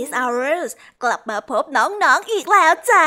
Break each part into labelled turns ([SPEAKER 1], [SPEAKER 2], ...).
[SPEAKER 1] การ Kiss Hours กลับมาพบน้องๆออีกแล้วจ้า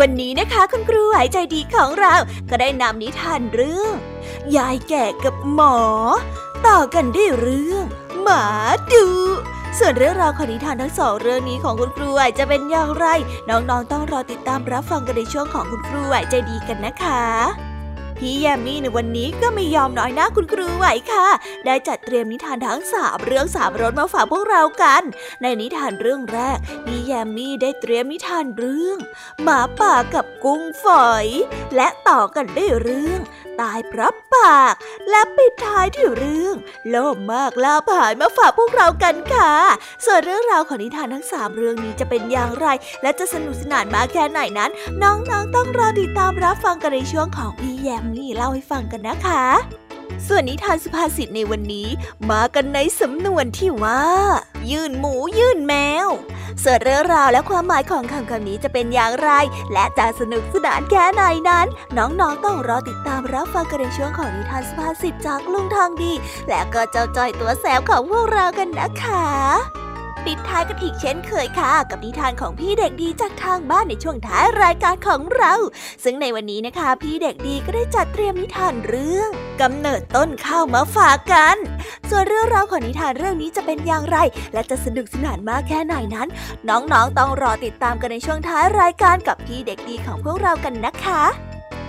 [SPEAKER 1] วันนี้นะคะคุณครูหายใจดีของเราก็ได้นำนิทานเรื่อง ยายแก่กับหมอ ต่อกันด้วยเรื่อง หมาดูส่วนเรื่องราวของนิทานทั้งสองเรื่องนี้ของคุณครูไหวจะเป็นอย่างไร น้องๆต้องรอติดตามรับฟังกันในช่วงของคุณครูไหวใจดีกันนะคะ พี่แยมมี่ในวันนี้ก็ไม่ยอมน้อยหน้าคุณครูไหวค่ะ ได้จัดเตรียมนิทานทั้งสามเรื่องสามรสมาฝากพวกเรากัน ในนิทานเรื่องแรก พี่แยมมี่ได้เตรียมนิทานเรื่อง หมาป่ากับกุ้งฝอย และต่อกันด้วยเรื่อง ตายพรับปาก และปิดท้ายที่เรื่อง โลภมากลาผายมาฝากพวกเรากันค่ะ ส่วนเรื่องราวของนิทานทั้งสามเรื่องนี้จะเป็นอย่างไร และจะสนุกสนานมากแค่ไหนนั้น น้องๆต้องรอติดตามรับฟังกันในช่วงของพี่แยมนี่เล่าให้ฟังกันนะคะ ส่วนนิทานสุภาษิตในวันนี้มากันในสำนวนที่ว่า ยื่นหมูยื่นแมว ส่วนเรื่องราวและความหมายของคำคำนี้จะเป็นอย่างไร และจะสนุกสนานแค่ไหนนั้น น้องๆต้องรอติดตามรับฟังกันในช่วงของนิทานสุภาษิตจากลุงทางดี และก็เจ้าจ้อยตัวแสบของพวกเรากันนะคะ ปิดท้ายกันอีกเช่นเคยค่ะ กับนิทานของพี่เด็กดีจากทางบ้านในช่วงท้ายรายการของเรา ซึ่งในวันนี้นะคะ พี่เด็กดีก็ได้จัดเตรียมนิทานเรื่องกำเนิดต้นข้าวมาฝากกัน ส่วนเรื่องราวของนิทานเรื่องนี้จะเป็นอย่างไร และจะสนุกสนานมากแค่ไหนนั้น น้องๆต้องรอติดตามกันในช่วงท้ายรายการกับพี่เด็กดีของพวกเรากันนะคะ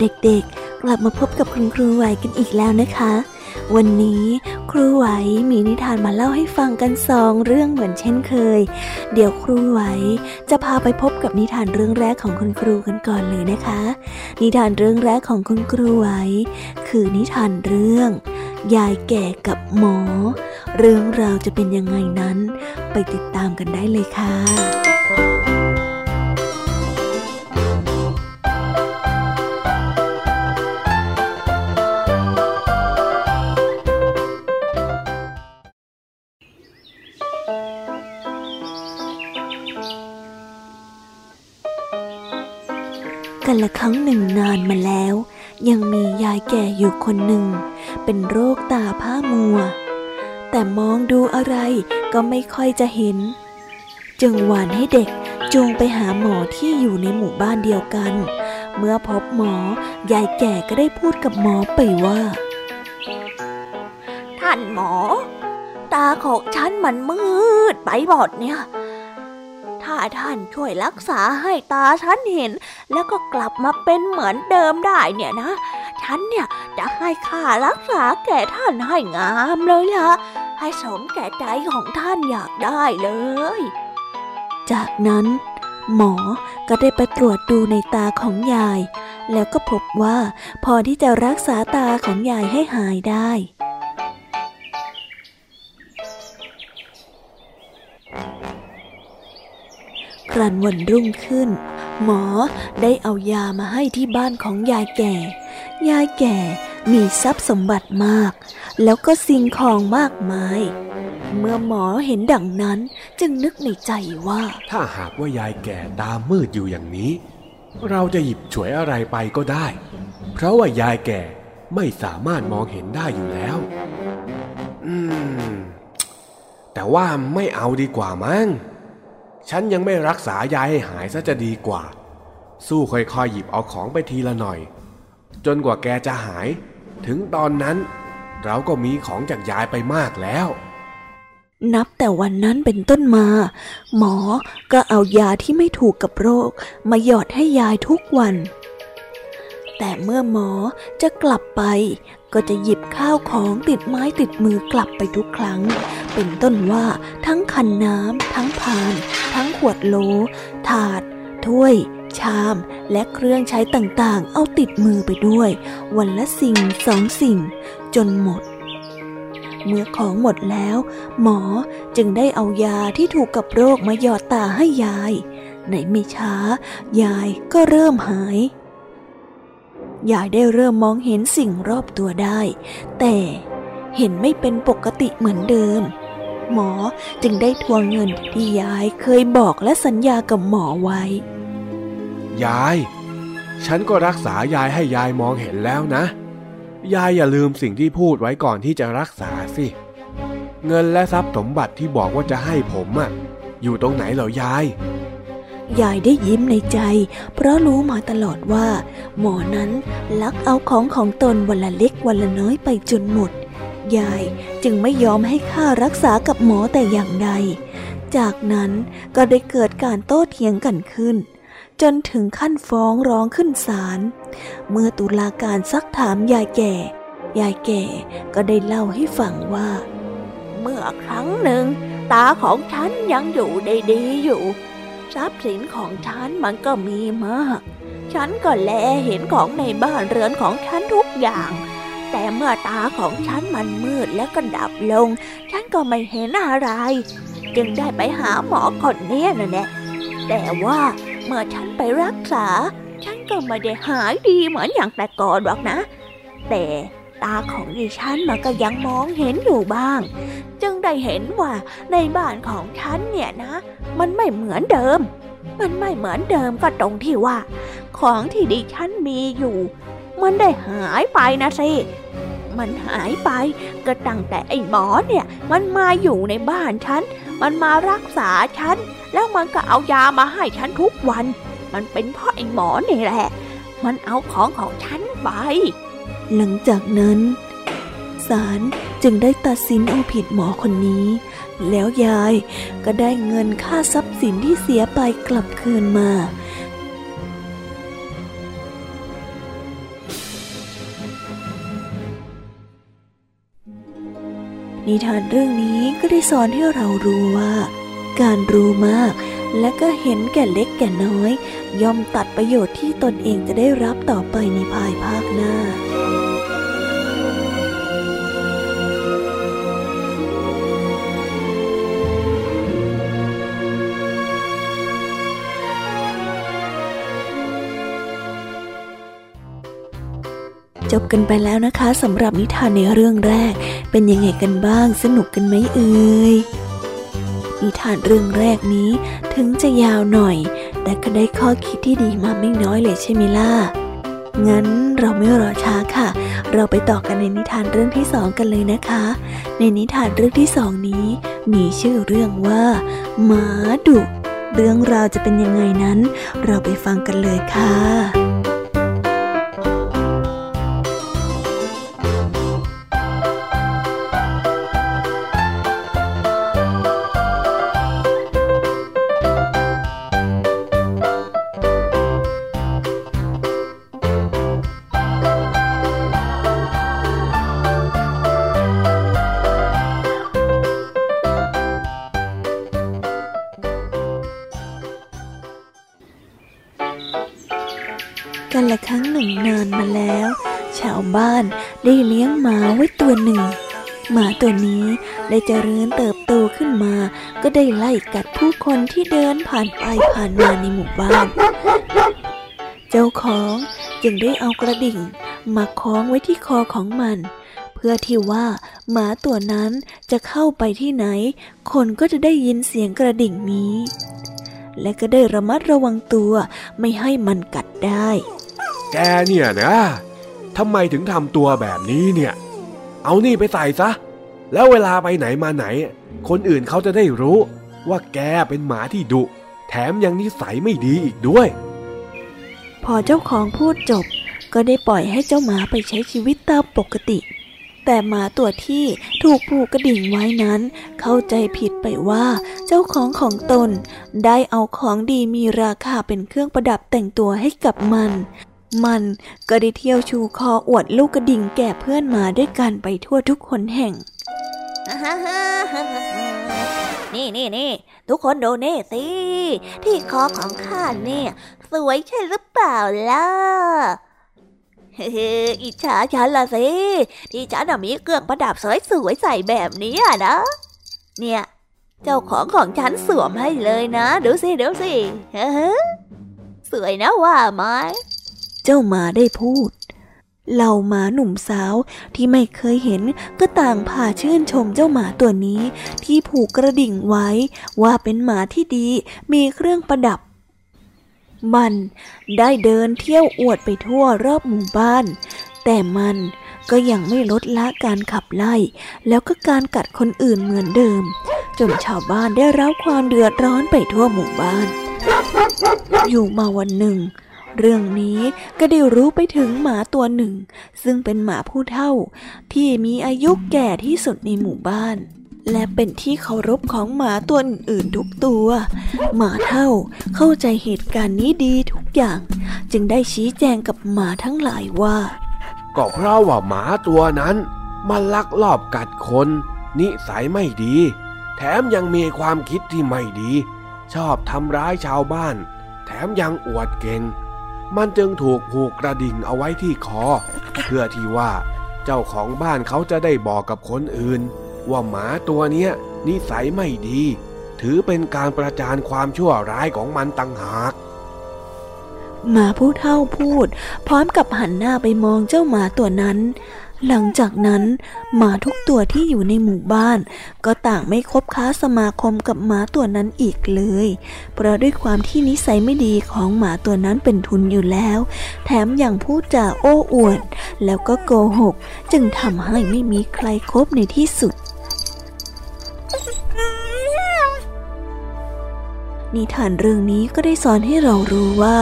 [SPEAKER 1] เด็กๆ กลับมาพบกับคุณครูไหวกันอีกแล้วนะคะ วันนี้ครูไหวมีนิทานมาเล่าให้ฟังกันสองเรื่องเหมือนเช่นเคย เดี๋ยวครูไหวจะพาไปพบกับนิทานเรื่องแรกของคุณครูกันก่อนเลยนะคะ นิทานเรื่องแรกของคุณครูไหวคือนิทานเรื่องยายแก่กับหมอ เรื่องราวจะเป็นยังไงนั้น ไปติดตามกันได้เลยค่ะกันละ ครั้งหนึ่งนานมาแล้ว ยังมียายแก่อยู่คนหนึ่ง เป็นโรคตาผ้ามัว แต่มองดูอะไรก็ไม่ค่อยจะเห็น จึงหวานให้เด็กจูงไปหาหมอที่อยู่ในหมู่บ้านเดียวกัน เมื่อพบหมอยายแก่ก็ได้พูดกับหมอไปว่า ท่านหมอ ตาของฉันมันมืดไปหมดเนี่ย ท่านช่วยรักษาให้ตาฉันเห็น แล้วก็กลับมาเป็นเหมือนเดิมได้เนี่ยนะ ฉันเนี่ยจะให้ค่ารักษาแก่ท่านให้งามเลยล่ะให้สมแก่ใจของท่านอยากได้เลย จากนั้นหมอก็ได้ไปตรวจดูในตาของยาย แล้วก็พบว่าพอที่จะรักษาตาของยายให้หายได้ รันวันรุ่งขึ้น หมอได้เอายามาให้ที่บ้านของยายแก่ ยายแก่มีทรัพย์สมบัติมาก แล้วก็สิ่งของมากมาย เมื่อหมอเห็นดังนั้นจึงนึกในใจว่า
[SPEAKER 2] ถ้าหากว่ายายแก่ตามืดอยู่อย่างนี้ เราจะหยิบฉวยอะไรไปก็ได้ เพราะว่ายายแก่ไม่สามารถมองเห็นได้อยู่แล้ว อืม แต่ว่าไม่เอาดีกว่ามั้ง ฉันยังไม่รักษายายให้หายซะจะดีกว่า สู้ค่อยๆหยิบเอาของไปทีละหน่อย จนกว่าแกจะหาย ถึงตอนนั้นเราก็มีของจากยายไปมากแล้ว
[SPEAKER 1] นับแต่วันนั้นเป็นต้นมา หมอก็เอายาที่ไม่ถูกกับโรค มาหยอดให้ยายทุกวัน แต่เมื่อหมอจะกลับไป ก็จะหยิบข้าวของติดไม้ติดมือกลับไปทุกครั้ง เป็นต้นว่าทั้งคันน้ำทั้งพาน ทั้งขวดโหลถาด ถ้วย ชาม และเครื่องใช้ต่างๆ เอาติดมือไปด้วย วันละสิ่งสองสิ่ง จนหมดเมื่อของหมดแล้ว หมอจึงได้เอายาที่ถูกกับโรคมาหยอดตาให้ยาย ในไม่ช้ายายก็เริ่มหาย ยายได้เริ่มมองเห็นสิ่งรอบตัวได้ แต่เห็นไม่เป็นปกติเหมือนเดิม หมอจึงได้ทวงเงินที่ยายเคยบอกและสัญญากับหมอไว้
[SPEAKER 2] ยาย ฉันก็รักษายายให้ยายมองเห็นแล้วนะ ยายอย่าลืมสิ่งที่พูดไว้ก่อนที่จะรักษาสิ เงินและทรัพย์สมบัติที่บอกว่าจะให้ผมอะอยู่ตรงไหนเหรอยาย
[SPEAKER 1] ยายได้ยิ้มในใจ เพราะรู้มาตลอดว่า หมอนั้นลักเอาของของตนวันละเล็กวันละน้อยไปจนหมด ยายจึงไม่ยอมให้ค่ารักษากับหมอแต่อย่างใด จากนั้นก็ได้เกิดการโต้เถียงกันขึ้น จนถึงขั้นฟ้องร้องขึ้นศาล เมื่อตุลาการซักถามยายแก่ ยายแก่ก็ได้เล่าให้ฟังว่า เมื่อครั้งหนึ่งตาของฉันยังอยู่ได้ดีอยู่ ทรัพย์สินของฉันมันก็มีมาก ฉันก็แลเห็นของในบ้านเรือนของฉันทุกอย่าง แต่เมื่อตาของฉันมันมืดแล้วก็ดับลง ฉันก็ไม่เห็นอะไร จึงได้ไปหาหมอคนนี้นะแน่แต่ว่าเมื่อฉันไปรักษา ฉันก็ไม่ได้หายดีเหมือนอย่างแต่ก่อนหรอกนะ แต่ ตาของดิฉันมันก็ยังมองเห็นอยู่บ้าง จึงได้เห็นว่าในบ้านของฉันเนี่ยนะ มันไม่เหมือนเดิม มันไม่เหมือนเดิมก็ตรงที่ว่า ของที่ดิฉันมีอยู่ มันได้หายไปนะสิมันหายไปก็ตั้งแต่ไอ้หมอเนี่ย มันมาอยู่ในบ้านฉัน มันมารักษาฉัน แล้วมันก็เอายามาให้ฉันทุกวัน มันเป็นเพราะไอ้หมอนี่แหละ มันเอาของของฉันไป หลังจากนั้นศาลจึงได้ตัดสินเอาผิดหมอคนนี้ แล้วยายก็ได้เงินค่าทรัพย์สินที่เสียไปกลับคืนมา นิทานเรื่องนี้ก็ได้สอนให้เรารู้ว่า การรู้มาก และก็เห็นแก่เล็กแก่น้อย ย่อมตัดประโยชน์ที่ตนเองจะได้รับต่อไปในภายภาคหน้า จบกันไปแล้วนะคะสำหรับนิทานในเรื่องแรก เป็นยังไงกันบ้างสนุกกันไหมเอ่ยนิทานเรื่องแรกนี้ถึงจะยาวหน่อย แต่ก็ได้ข้อคิดที่ดีมาไม่น้อยเลยใช่ไหมล่ะงั้นเราไม่รอช้าค่ะ เราไปต่อกันในนิทานเรื่องที่สองกันเลยนะคะ ในนิทานเรื่องที่สองนี้ มีชื่อเรื่องว่าหมาดุ เรื่องราวจะเป็นยังไงนั้น เราไปฟังกันเลยค่ะ ผ่านไปผ่านมาในหมู่บ้าน เจ้าของจึงได้เอากระดิ่งมาคล้องไว้ที่คอของมัน เพื่อที่ว่าหมาตัวนั้นจะเข้าไปที่ไหน คนก็จะได้ยินเสียงกระดิ่งนี้ และก็ได้ระมัดระวังตัวไม่ให้มันกัดได้
[SPEAKER 2] แกเนี่ยนะทำไมถึงทำตัวแบบนี้เนี่ย เอานี่ไปใส่ซะ แล้วเวลาไปไหนมาไหน คนอื่นเขาจะได้รู้ว่าแกเป็นหมาที่ดุ แถมยังนิสัยไม่ดีอีกด้วย
[SPEAKER 1] พอเจ้าของพูดจบ ก็ได้ปล่อยให้เจ้าหมาไปใช้ชีวิตตามปกติ แต่หมาตัวที่ถูกผูกกระดิ่งไว้นั้น เข้าใจผิดไปว่าเจ้าของของตนได้เอาของดีมีราคาเป็นเครื่องประดับแต่งตัวให้กับมันมันก็ได้เที่ยวชูคออวดลูกกระดิ่งแก่เพื่อนหมาด้วยกันไปทั่วทุกคนแห่ง
[SPEAKER 3] นี่นี่นี่ทุกคนดูนี่สิ ที่คอของข้าเนี่ย สวยใช่หรือเปล่าล่ะเฮ้อิจฉาฉันละสิ ที่ฉันมีเครื่องประดับสวยๆใส่แบบนี้นะ เนี่ย เจ้าของของฉันสวมให้เลยนะ ดูสิดูสิเฮ้สวยนะว่าไหม
[SPEAKER 1] เจ้ามาได้พูด เหล่าหมาหนุ่มสาวที่ไม่เคยเห็นก็ต่างพาชื่นชมเจ้าหมาตัวนี้ ที่ผูกกระดิ่งไว้ ว่าเป็นหมาที่ดีมีเครื่องประดับ มันได้เดินเที่ยวอวดไปทั่วรอบหมู่บ้าน แต่มันก็ยังไม่ลดละการขับไล่ แล้วก็การกัดคนอื่นเหมือนเดิม จนชาวบ้านได้รับความเดือดร้อนไปทั่วหมู่บ้าน อยู่มาวันหนึ่ง เรื่องนี้ก็ได้รู้ไปถึงหมาตัวหนึ่ง ซึ่งเป็นหมาผู้เฒ่า ที่มีอายุแก่ที่สุดในหมู่บ้าน และเป็นที่เคารพของหมาตัวอื่นๆทุกตัว หมาเฒ่าเข้าใจเหตุการณ์นี้ดีทุกอย่าง จึงได้ชี้แจงกับหมาทั้งหลายว่า
[SPEAKER 2] ก็เพราะว่าหมาตัวนั้นมันลักลอบกัดคน นิสัยไม่ดี แถมยังมีความคิดที่ไม่ดี ชอบทำร้ายชาวบ้าน แถมยังอวดเก่ง มันจึงถูกผูกกระดิ่งเอาไว้ที่คอ เพื่อที่ว่า เจ้าของบ้านเขาจะได้บอกกับคนอื่น ว่าหมาตัวเนี้ยนิสัยไม่ดี ถือเป็นการประจานความชั่วร้ายของมันต่างหาก
[SPEAKER 1] หมาผู้เท่าพูด พร้อมกับหันหน้าไปมองเจ้าหมาตัวนั้น หลังจากนั้นหมาทุกตัวที่อยู่ในหมู่บ้าน ก็ต่างไม่คบค้าสมาคมกับหมาตัวนั้นอีกเลย เพราะด้วยความที่นิสัยไม่ดีของหมาตัวนั้นเป็นทุนอยู่แล้ว แถมยังพูดจาโอ้อวดแล้วก็โกหก จึงทำให้ไม่มีใครคบในที่สุด นิทานเรื่องนี้ก็ได้สอนให้เรารู้ว่า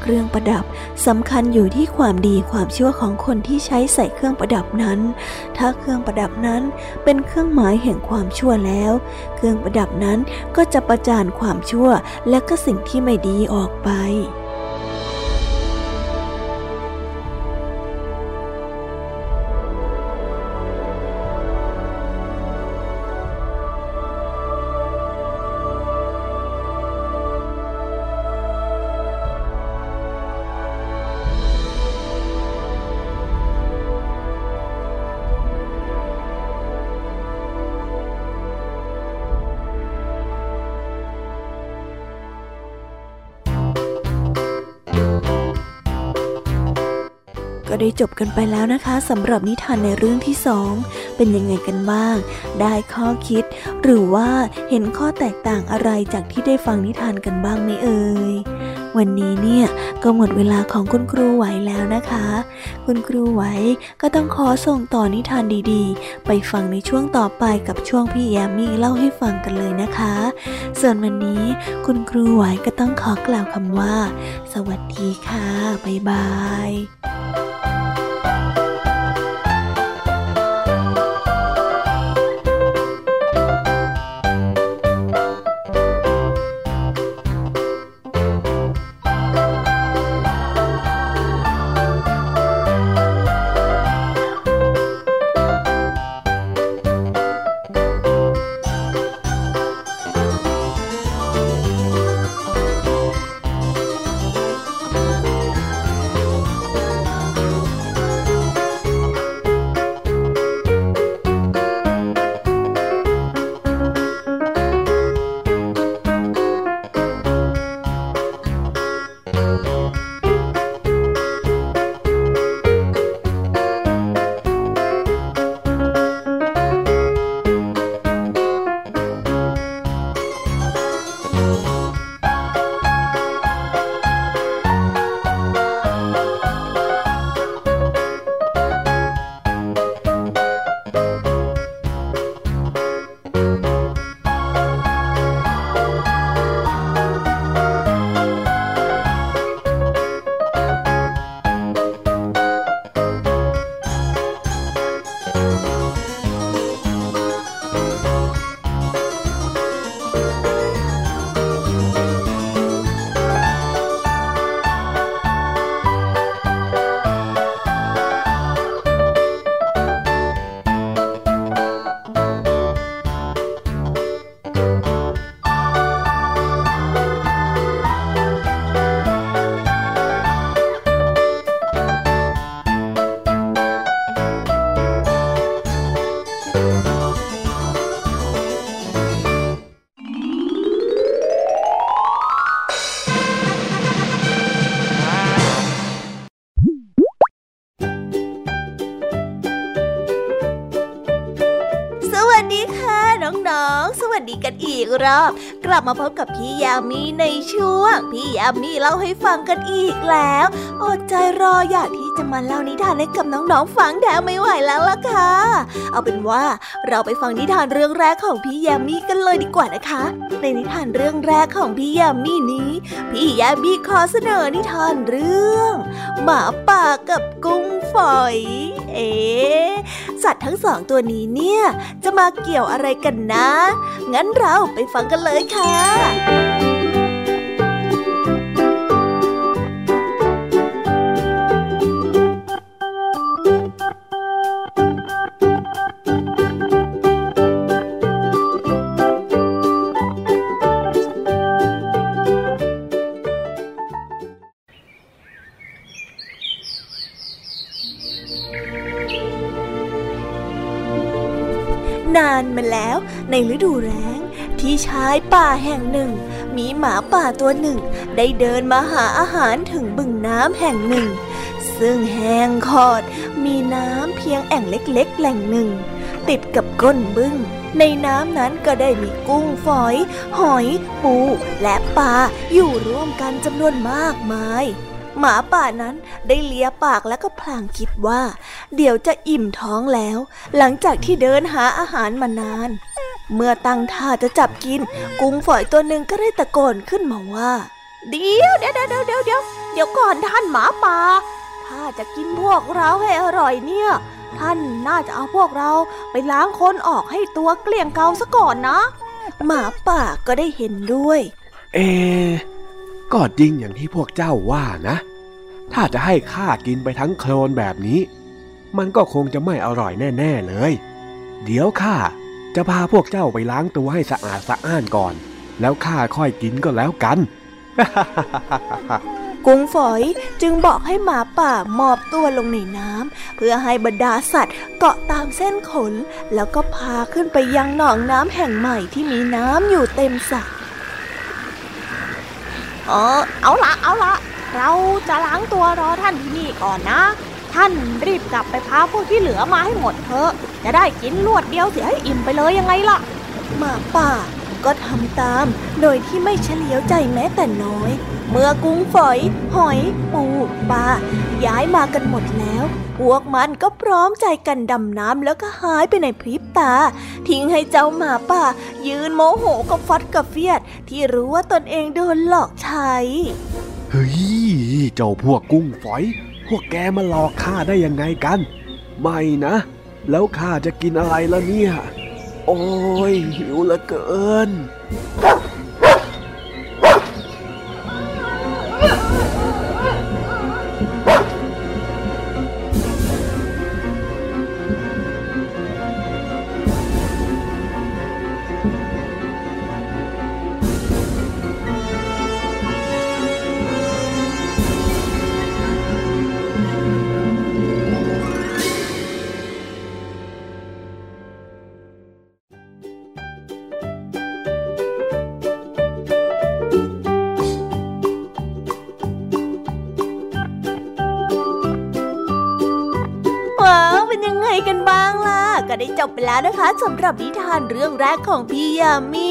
[SPEAKER 1] เครื่องประดับสำคัญอยู่ที่ความดีความชั่วของคนที่ใช้ใส่เครื่องประดับนั้น ถ้าเครื่องประดับนั้นเป็นเครื่องหมายแห่งความชั่วแล้ว เครื่องประดับนั้นก็จะประจานความชั่วและก็สิ่งที่ไม่ดีออกไป ได้จบกันไปแล้วนะคะสำหรับนิทานในเรื่องที่สองเป็นยังไงกันบ้าง ได้ข้อคิด หรือว่าเห็นข้อแตกต่างอะไรจากที่ได้ฟังนิทานกันบ้างไหมเอ่ยวันนี้เนี่ยก็หมดเวลาของคุณครูไหวแล้วนะคะ คุณครูไหวก็ต้องขอส่งต่อนิทานดีๆ ไปฟังในช่วงต่อไปกับช่วงพี่แยมมี่เล่าให้ฟังกันเลยนะคะ ส่วนวันนี้คุณครูไหวก็ต้องขอกล่าวคำว่า สวัสดีค่ะ บ๊ายบาย「 ลับมาพบกับพี่ยามีในช่วง พี่ยามีเล่าให้ฟังกันอีกแล้ว อดใจรออยากที่จะมาเล่านิทานให้กับน้องๆฟังแถมไม่ไหวแล้วล่ะค่ะ เอาเป็นว่าเราไปฟังนิทานเรื่องแรกของพี่ยามีกันเลยดีกว่านะคะ ในนิทานเรื่องแรกของพี่ยามีนี้ พี่ยามีขอเสนอนิทานเรื่อง หมาป่ากับกุ้งฝอย เอ๊ สัตว์ทั้งสองตัวนี้เนี่ย จะมาเกี่ยวอะไรกันนะ งั้นเราไปฟังกันเลยค่ะ ฤดูแล้ง ที่ชายป่าแห่งหนึ่ง มีหมาป่าตัวหนึ่ง ได้เดินมาหาอาหารถึงบึงน้ำแห่งหนึ่ง ซึ่งแห้งขอด มีน้ำเพียงแอ่งเล็กๆ แหล่งหนึ่ง ติดกับก้นบึง้งในน้ำนั้นก็ได้มีกุ้งฝอย หอย ปู และปลาอยู่ร่วมกันจำนวนมากมาย หมาป่านั้นได้เลียปากแล้วก็พลางคิดว่า เดี๋ยวจะอิ่มท้องแล้ว หลังจากที่เดินหาอาหารมานาน เมื่อตั้งท่าจะจับกิน กุ้งฝอยตัวหนึ่งก็ได้ตะโกนขึ้นมาว่า เดี๋ยวเดี๋ยวเดี๋ยวเดี๋ยวเดี๋ยวเดี๋ยวก่อนท่านหมาป่าถ้าจะกินพวกเราให้อร่อยเนี่ย ท่านน่าจะเอาพวกเราไปล้างคนออกให้ตัวเกลี้ยงเกาซะก่อนนะ หมาป่าก็ได้เห็นด้วย
[SPEAKER 2] เอ ก็จริงอย่างที่พวกเจ้าว่านะ ถ้าจะให้ข้ากินไปทั้งโคลนแบบนี้ มันก็คงจะไม่อร่อยแน่ ๆเลย เดี๋ยวข้าจะพาพวกเจ้าไปล้างตัวให้สะอาดสะอ้านก่อน แล้วข้าค่อยกินก็แล้วกัน
[SPEAKER 1] กุ้งฝอยจึงบอกให้หมาป่าหมอบตัวลงในน้ำเพื่อให้บรรดาสัตว์เกาะตามเส้นขน แล้วก็พาขึ้นไปยังหนองน้ำแห่งใหม่ที่มีน้ำอยู่เต็มสระ เออเอาละเอาละเราจะล้างตัวรอท่านที่นี่ก่อนนะ ท่านรีบกลับไปพาพวกที่เหลือมาให้หมดเถอะ จะได้กินลวดเดียวเสียให้อิ่มไปเลยยังไงล่ะ มาป่า ก็ทำตาม โดยที่ไม่เฉลียวใจแม้แต่น้อย เมื่อกุ้งฝอย หอย ปูปลาย้ายมากันหมดแล้ว พวกมันก็พร้อมใจกันดำน้ำแล้วก็หายไปในพริบตา ทิ้งให้เจ้าหมาป่า ยืนโมโหกับฟัดกับเฟียด ที่รู้ว่าตนเองโดนหลอกใช้
[SPEAKER 2] เฮ้ยเจ้าพวกกุ้งฝอย พวกแกมาหลอกข้าได้ยังไงกัน ไม่นะ แล้วข้าจะกินอะไรล่ะเนี่ย โอ้ยหิวเหลือเกิน
[SPEAKER 1] แล้วนะคะสำหรับนิทานเรื่องแรกของพี่ยามี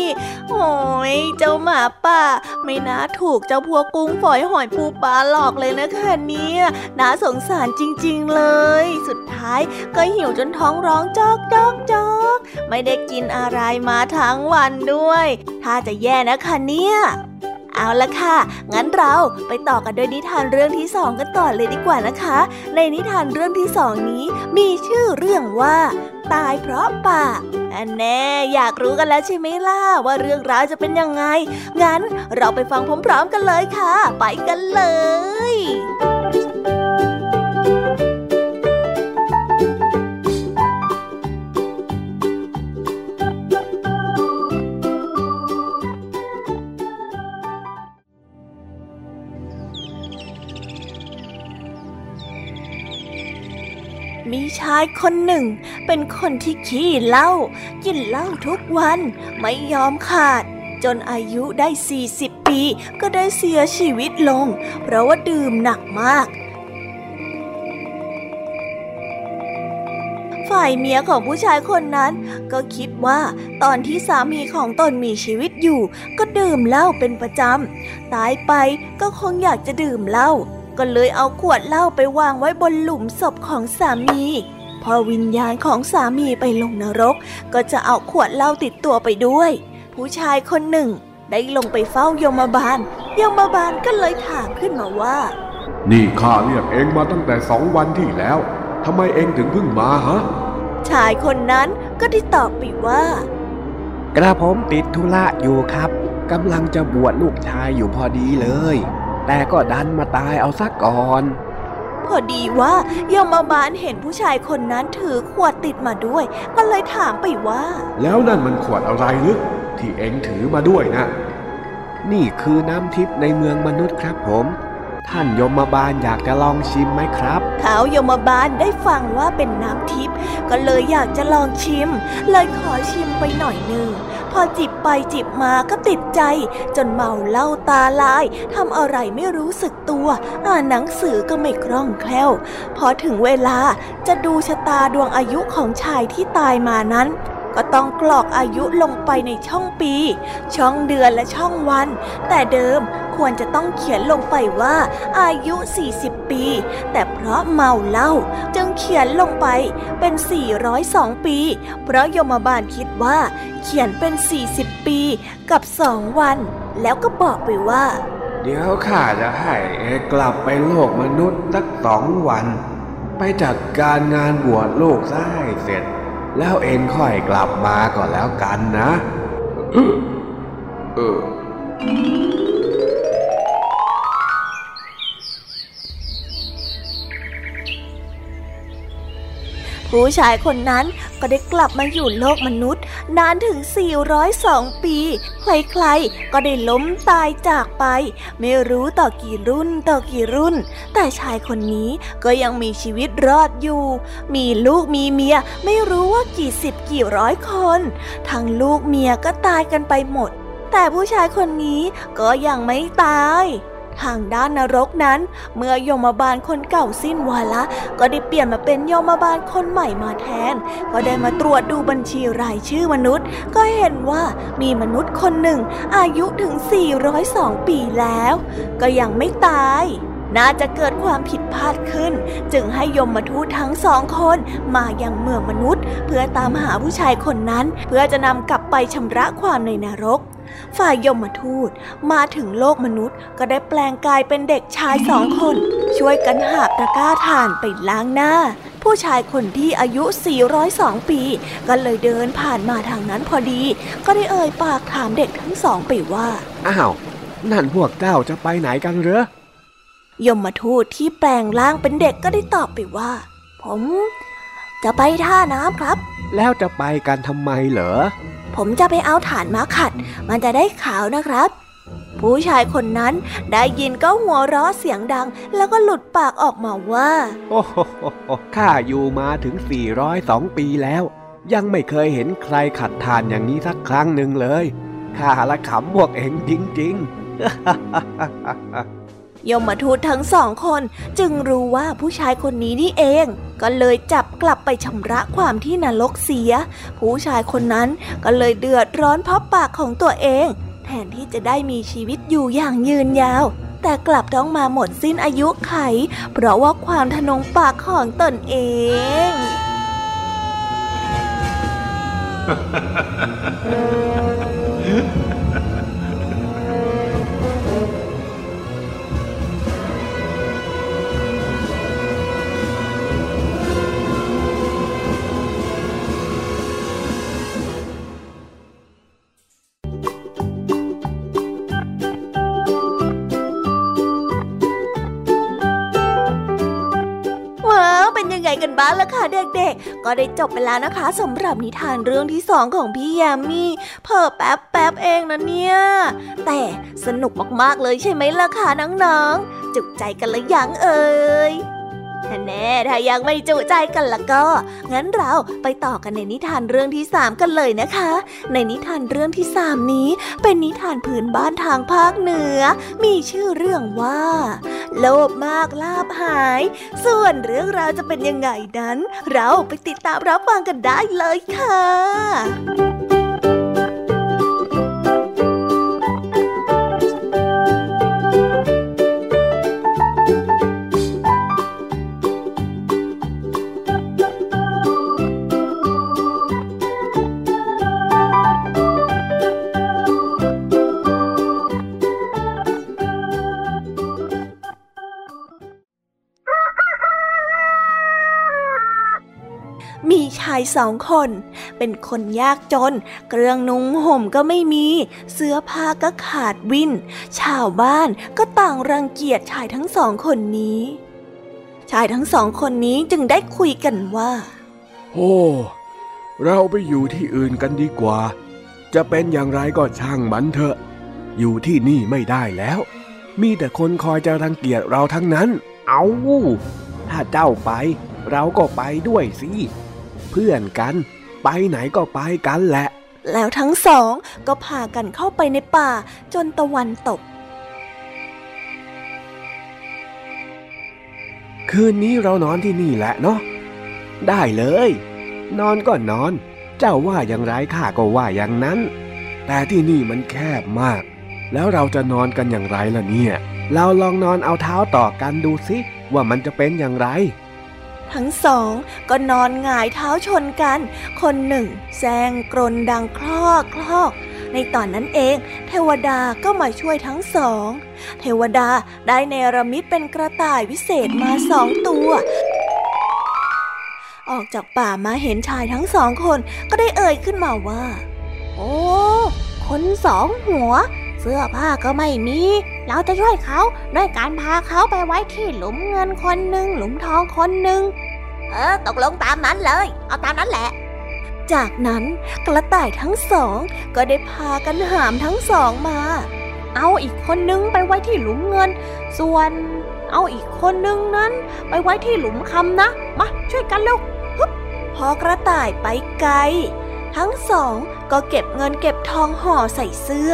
[SPEAKER 1] โอ้ยเจ้าหมาป่า ไม่น่าถูกเจ้าพวกกุ้งฝอยหอยปูปลาหลอกเลยนะคะเนี่ยน่าสงสารจริง ๆเลย สุดท้ายก็หิวจนท้องร้องจอกจอกจอกไม่ได้กินอะไรมาทั้งวันด้วย ถ้าจะแย่นะคะเนี่ยเอาละค่ะ งั้นเราไปต่อกันด้วยนิทานเรื่องที่สองกันต่อเลยดีกว่านะคะ ในนิทานเรื่องที่สองนี้มีชื่อเรื่องว่า ตายเพราะปากอันแน่อยากรู้กันแล้วใช่ไหมล่ะว่าเรื่องราวจะเป็นยังไง งั้นเราไปฟังพร้อมๆกันเลยค่ะ ไปกันเลย คนหนึ่ง เป็นคนที่ขี้เหล้ากินเหล้าทุกวันไม่ยอมขาด จนอายุได้ 40 ปีก็ได้เสียชีวิตลง เพราะว่าดื่มหนักมาก ฝ่ายเมียของผู้ชายคนนั้น ก็คิดว่าตอนที่สามีของตนมีชีวิตอยู่ ก็ดื่มเหล้าเป็นประจำตายไปก็คงอยากจะดื่มเหล้าก็เลยเอาขวดเหล้าไปวางไว้บนหลุมศพของสามี อวิญญาณของสามีไปลงนรก ก็จะเอาขวดเหล้าติดตัวไปด้วย ผู้ชายคนหนึ่ง ได้ลงไปเฝ้ายมบาลยมบาลก็เลยถามขึ้นมาว่า
[SPEAKER 2] นี่ข้าเรียกเองมาตั้งแต่สองวันที่แล้วทำไมเองถึงเพิ่งมาฮะ
[SPEAKER 1] ชายคนนั้นก็ได้ตอบไปว่า
[SPEAKER 4] กระผมติดธุระอยู่ครับกำลังจะบวชลูกชายอยู่พอดีเลย แต่ก็ดันมาตายเอาซะก่อน
[SPEAKER 1] พอดีว่ายมบาลเห็นผู้ชายคนนั้นถือขวดติดมาด้วย ก็เลยถามไปว่า
[SPEAKER 2] แล้วนั่นมันขวดอะไรหรือที่เองถือมาด้วยนะ
[SPEAKER 4] นี่คือน้ำทิพย์ในเมืองมนุษย์ครับผม ท่านยมบาลอยากจะลองชิมไหมครับ
[SPEAKER 1] เท้ายมบาลได้ฟังว่าเป็นน้ำทิพย์ก็เลยอยากจะลองชิม เลยขอชิมไปหน่อยหนึ่ง พอจิบไปจิบมาก็ติดใจ จนเมาเหล้าตาลายทำอะไรไม่รู้สึกตัว อ่านหนังสือก็ไม่คล่องแคล่ว พอถึงเวลาจะดูชะตาดวงอายุของชายที่ตายมานั้น ก็ต้องกรอกอายุลงไปในช่องปี ช่องเดือนและช่องวัน แต่เดิมควรจะต้องเขียนลงไปว่าอายุ 40 ปี แต่เพราะเมาเหล้าจึงเขียนลงไปเป็น 402 ปี เพราะยมบาลคิดว่าเขียนเป็น 40 ปีกับ2วัน แล้วก็บอกไปว่า
[SPEAKER 4] เดี๋ยวข้าจะให้เอกกลับไปโลกมนุษย์สักสองวัน ไปจัดการงานบวชลูกซะให้เสร็จ แล้วเองค่อยกลับมาก่อนแล้วกันนะ
[SPEAKER 2] เออ
[SPEAKER 1] ผู้ชายคนนั้นก็ได้กลับมาอยู่โลกมนุษย์ นานถึง 402 ปี ใครๆ ก็ได้ล้มตายจากไป ไม่รู้ต่อกี่รุ่นต่อกี่รุ่น แต่ชายคนนี้ก็ยังมีชีวิตรอดอยู่ มีลูกมีเมียไม่รู้ว่ากี่สิบกี่ร้อยคน ทั้งลูกเมียก็ตายกันไปหมด แต่ผู้ชายคนนี้ก็ยังไม่ตาย ทางด้านนรกนั้น เมื่อยมบาลคนเก่าสิ้นวาระก็ได้เปลี่ยนมาเป็นยมบาลคนใหม่มาแทน ก็ได้มาตรวจดูบัญชีรายชื่อมนุษย์ ก็เห็นว่ามีมนุษย์คนหนึ่ง อายุถึง 402 ปีแล้ว ก็ยังไม่ตายน่าจะเกิดความผิดพลาดขึ้น จึงให้ยมมาทูตทั้งสองคนมายังเมืองมนุษย์ เพื่อตามหาผู้ชายคนนั้น เพื่อจะนำกลับไปชำระความในนรก ฝ่ายยมทูตมาถึงโลกมนุษย์ก็ได้แปลงกายเป็นเด็กชายสองคน ช่วยกันหาบตะกร้าถ่านไปล้างหน้า ผู้ชายคนที่อายุ 402 ปี ก็เลยเดินผ่านมาทางนั้นพอดี ก็ได้เอ่ยปากถามเด็กทั้งสองไปว่า
[SPEAKER 4] อ้าว นั่นพวกเจ้าจะไปไหนกันเหรอ
[SPEAKER 1] ยมทูตที่แปลงร่างเป็นเด็กก็ได้ตอบไปว่า ผม จะไปท่าน้ำครับ
[SPEAKER 4] แล้วจะไปกันทำไมเหรอ
[SPEAKER 1] ผมจะไปเอาฐานมาขัด มันจะได้ขาวนะครับ ผู้ชายคนนั้นได้ยินก็หัวเราะเสียงดัง แล้วก็หลุดปากออกมาว่า
[SPEAKER 4] โอ้โหข้าอยู่มาถึง 402 ปีแล้ว ยังไม่เคยเห็นใครขัดทานอย่างนี้สักครั้งหนึ่งเลย ข้าละขำพวกเองจริง ๆ
[SPEAKER 1] ยมทูตทั้งสองคนจึงรู้ว่าผู้ชายคนนี้นี่เอง ก็เลยจับกลับไปชำระความที่นรกเสีย ผู้ชายคนนั้นก็เลยเดือดร้อนเพราะปากของตัวเอง แทนที่จะได้มีชีวิตอยู่อย่างยืนยาว แต่กลับต้องมาหมดสิ้นอายุไข เพราะว่าความทนงปากของตนเอง กันบ้างล่ะคะเด็กๆ ก็ได้จบไปแล้วนะคะสำหรับนิทานเรื่องที่สองของพี่ยามีเพิ่แป๊บแป๊บเองนะเนี่ย แต่สนุกมากๆเลยใช่ไหมล่ะคะน้องๆ จุกใจกันหรือยังเอ่ย แน่ถ้ายังไม่จุใจกันละก็ งั้นเราไปต่อกันในนิทานเรื่องที่สามกันเลยนะคะ ในนิทานเรื่องที่สามนี้ เป็นนิทานพื้นบ้านทางภาคเหนือ มีชื่อเรื่องว่า โลภมากลาบหาย ส่วนเรื่องราวจะเป็นยังไงนั้น เราไปติดตามรับฟังกันได้เลยค่ะายสองคน เป็นคนยากจน เครื่องนุ่งห่มก็ไม่มี เสื้อผ้าก็ขาดวิน ชาวบ้านก็ต่างรังเกียจชายทั้งสองคนนี้ ชายทั้งสองคนนี้จึงได้คุยกันว่า
[SPEAKER 2] โอ้ เราไปอยู่ที่อื่นกันดีกว่า จะเป็นอย่างไรก็ช่างมันเถอะ อยู่ที่นี่ไม่ได้แล้ว มีแต่คนคอยจะรังเกียจเราทั้งนั้น เอาถ้าเจ้าไป เราก็ไปด้วยสิเพื่อนกัน ไปไหนก็ไปกันแหละ
[SPEAKER 1] แล้วทั้งสองก็พากันเข้าไปในป่าจนตะวันตก
[SPEAKER 2] คืนนี้เรานอนที่นี่แหละเนาะได้เลย นอนก็นอน เจ้าว่าอย่างไรข้าก็ว่าอย่างนั้น แต่ที่นี่มันแคบมาก แล้วเราจะนอนกันอย่างไรล่ะเนี่ย เราลองนอนเอาเท้าต่อกันดูสิว่ามันจะเป็นอย่างไร
[SPEAKER 1] ทั้งสองก็นอนหงายเท้าชนกัน คนหนึ่งแซงกรนดังคลอกคลอกในตอนนั้นเอง เทวดาก็มาช่วยทั้งสอง เทวดาได้เนรมิตเป็นกระต่ายวิเศษมาสองตัว ออกจากป่ามาเห็นชายทั้งสองคนก็ได้เอ่ยขึ้นมาว่า โอ้ คนสองหัว เสื้อผ้าก็ไม่มี เราจะช่วยเขาด้วยการพาเขาไปไว้ที่หลุมเงินคนหนึ่งหลุมทองคนหนึ่งเออ ตกลงตามนั้นเลย เอาตามนั้นแหละ จากนั้นกระต่ายทั้งสองก็ได้พากันหามทั้งสองมา เอาอีกคนนึงไปไว้ที่หลุมเงิน ส่วนเอาอีกคนนึงนั้น ไปไว้ที่หลุมคำนะ มาช่วยกันเร็วพอกระต่ายไปไกล ทั้งสองก็เก็บเงินเก็บทองห่อใส่เสื้อ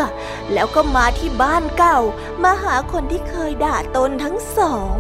[SPEAKER 1] แล้วก็มาที่บ้านเก่า มาหาคนที่เคยด่าตนทั้งสอง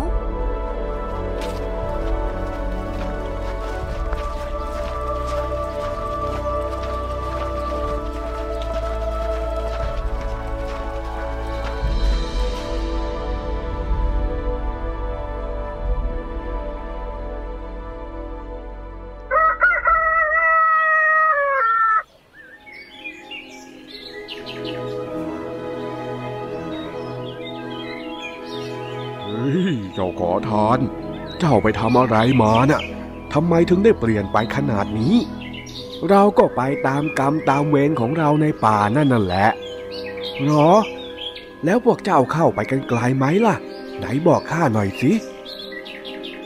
[SPEAKER 2] ไปทำอะไรมานะ่ะทำไมถึงได้เปลี่ยนไปขนาดนี้ เราก็ไปตามกรรมตามเวรของเราในป่านั่นนั่นแหละหรอ แล้วพวกเจ้าเข้าไปกันไกลไหมล่ะ ไหนบอกข้าหน่อยสิ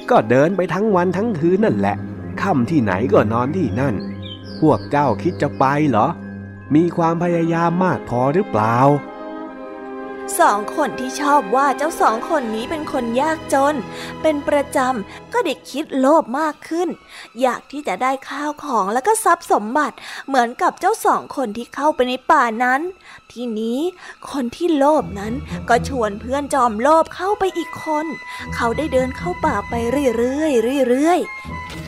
[SPEAKER 2] ก็เดินไปทั้งวันทั้งคืนนั่นแหละค่ำที่ไหนก็นอนที่นั่น พวกเจ้าคิดจะไปเหรอ มีความพยายามมากพอหรือเปล่า
[SPEAKER 1] สองคนที่ชอบว่าเจ้าสองคนนี้เป็นคนยากจน เป็นประจำก็เด็กคิดโลภมากขึ้น อยากที่จะได้ข้าวของแล้วก็ทรัพย์สมบัติเหมือนกับเจ้าสองคนที่เข้าไปในป่านั้น ทีนี้คนที่โลภนั้นก็ชวนเพื่อนจอมโลภเข้าไปอีกคน เขาได้เดินเข้าป่าไปเรื่อยๆเรื่อยๆ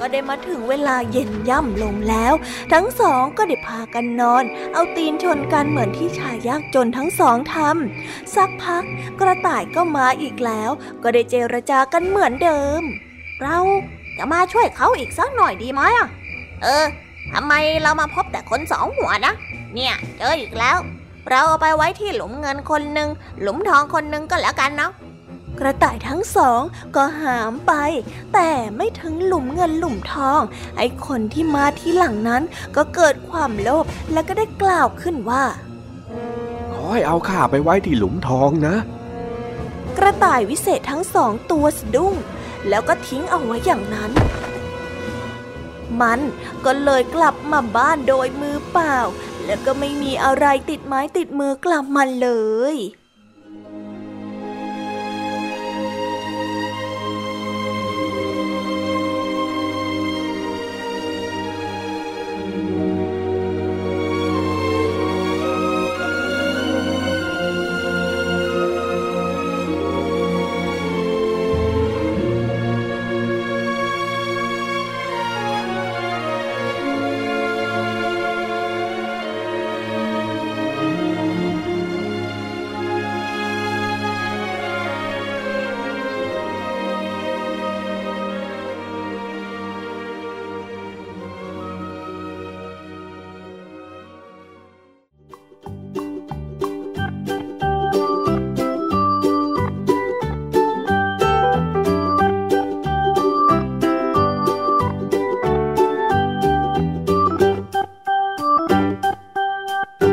[SPEAKER 1] ก็ได้มาถึงเวลาเย็นย่ำลงแล้ว ทั้งสองก็ได้พากันนอน เอาตีนชนกันเหมือนที่ชายยากจนทั้งสองทำสักพักกระต่ายก็มาอีกแล้ว ก็ได้เจรจากันเหมือนเดิม เราจะมาช่วยเขาอีกสักหน่อยดีไหมอะ เออทำไมเรามาพบแต่คนสองหัวนะ เนี่ยเจออีกแล้ว เราเอาไปไว้ที่หลุมเงินคนหนึ่งหลุมทองคนหนึ่งก็แล้วกันเนาะ กระต่ายทั้งสองก็หามไป แต่ไม่ถึงหลุมเงินหลุมทอง ไอ้คนที่มาที่หลังนั้นก็เกิดความโลภและก็ได้กล่าวขึ้นว่า
[SPEAKER 2] ขอให้เอาข้าไปไว้ที่หลุมทองนะ
[SPEAKER 1] กระต่ายวิเศษทั้งสองตัวสะดุ้ง แล้วก็ทิ้งเอาไว้อย่างนั้นมันก็เลยกลับมาบ้านโดยมือเปล่า แล้วก็ไม่มีอะไรติดไม้ติดมือกลับมาเลย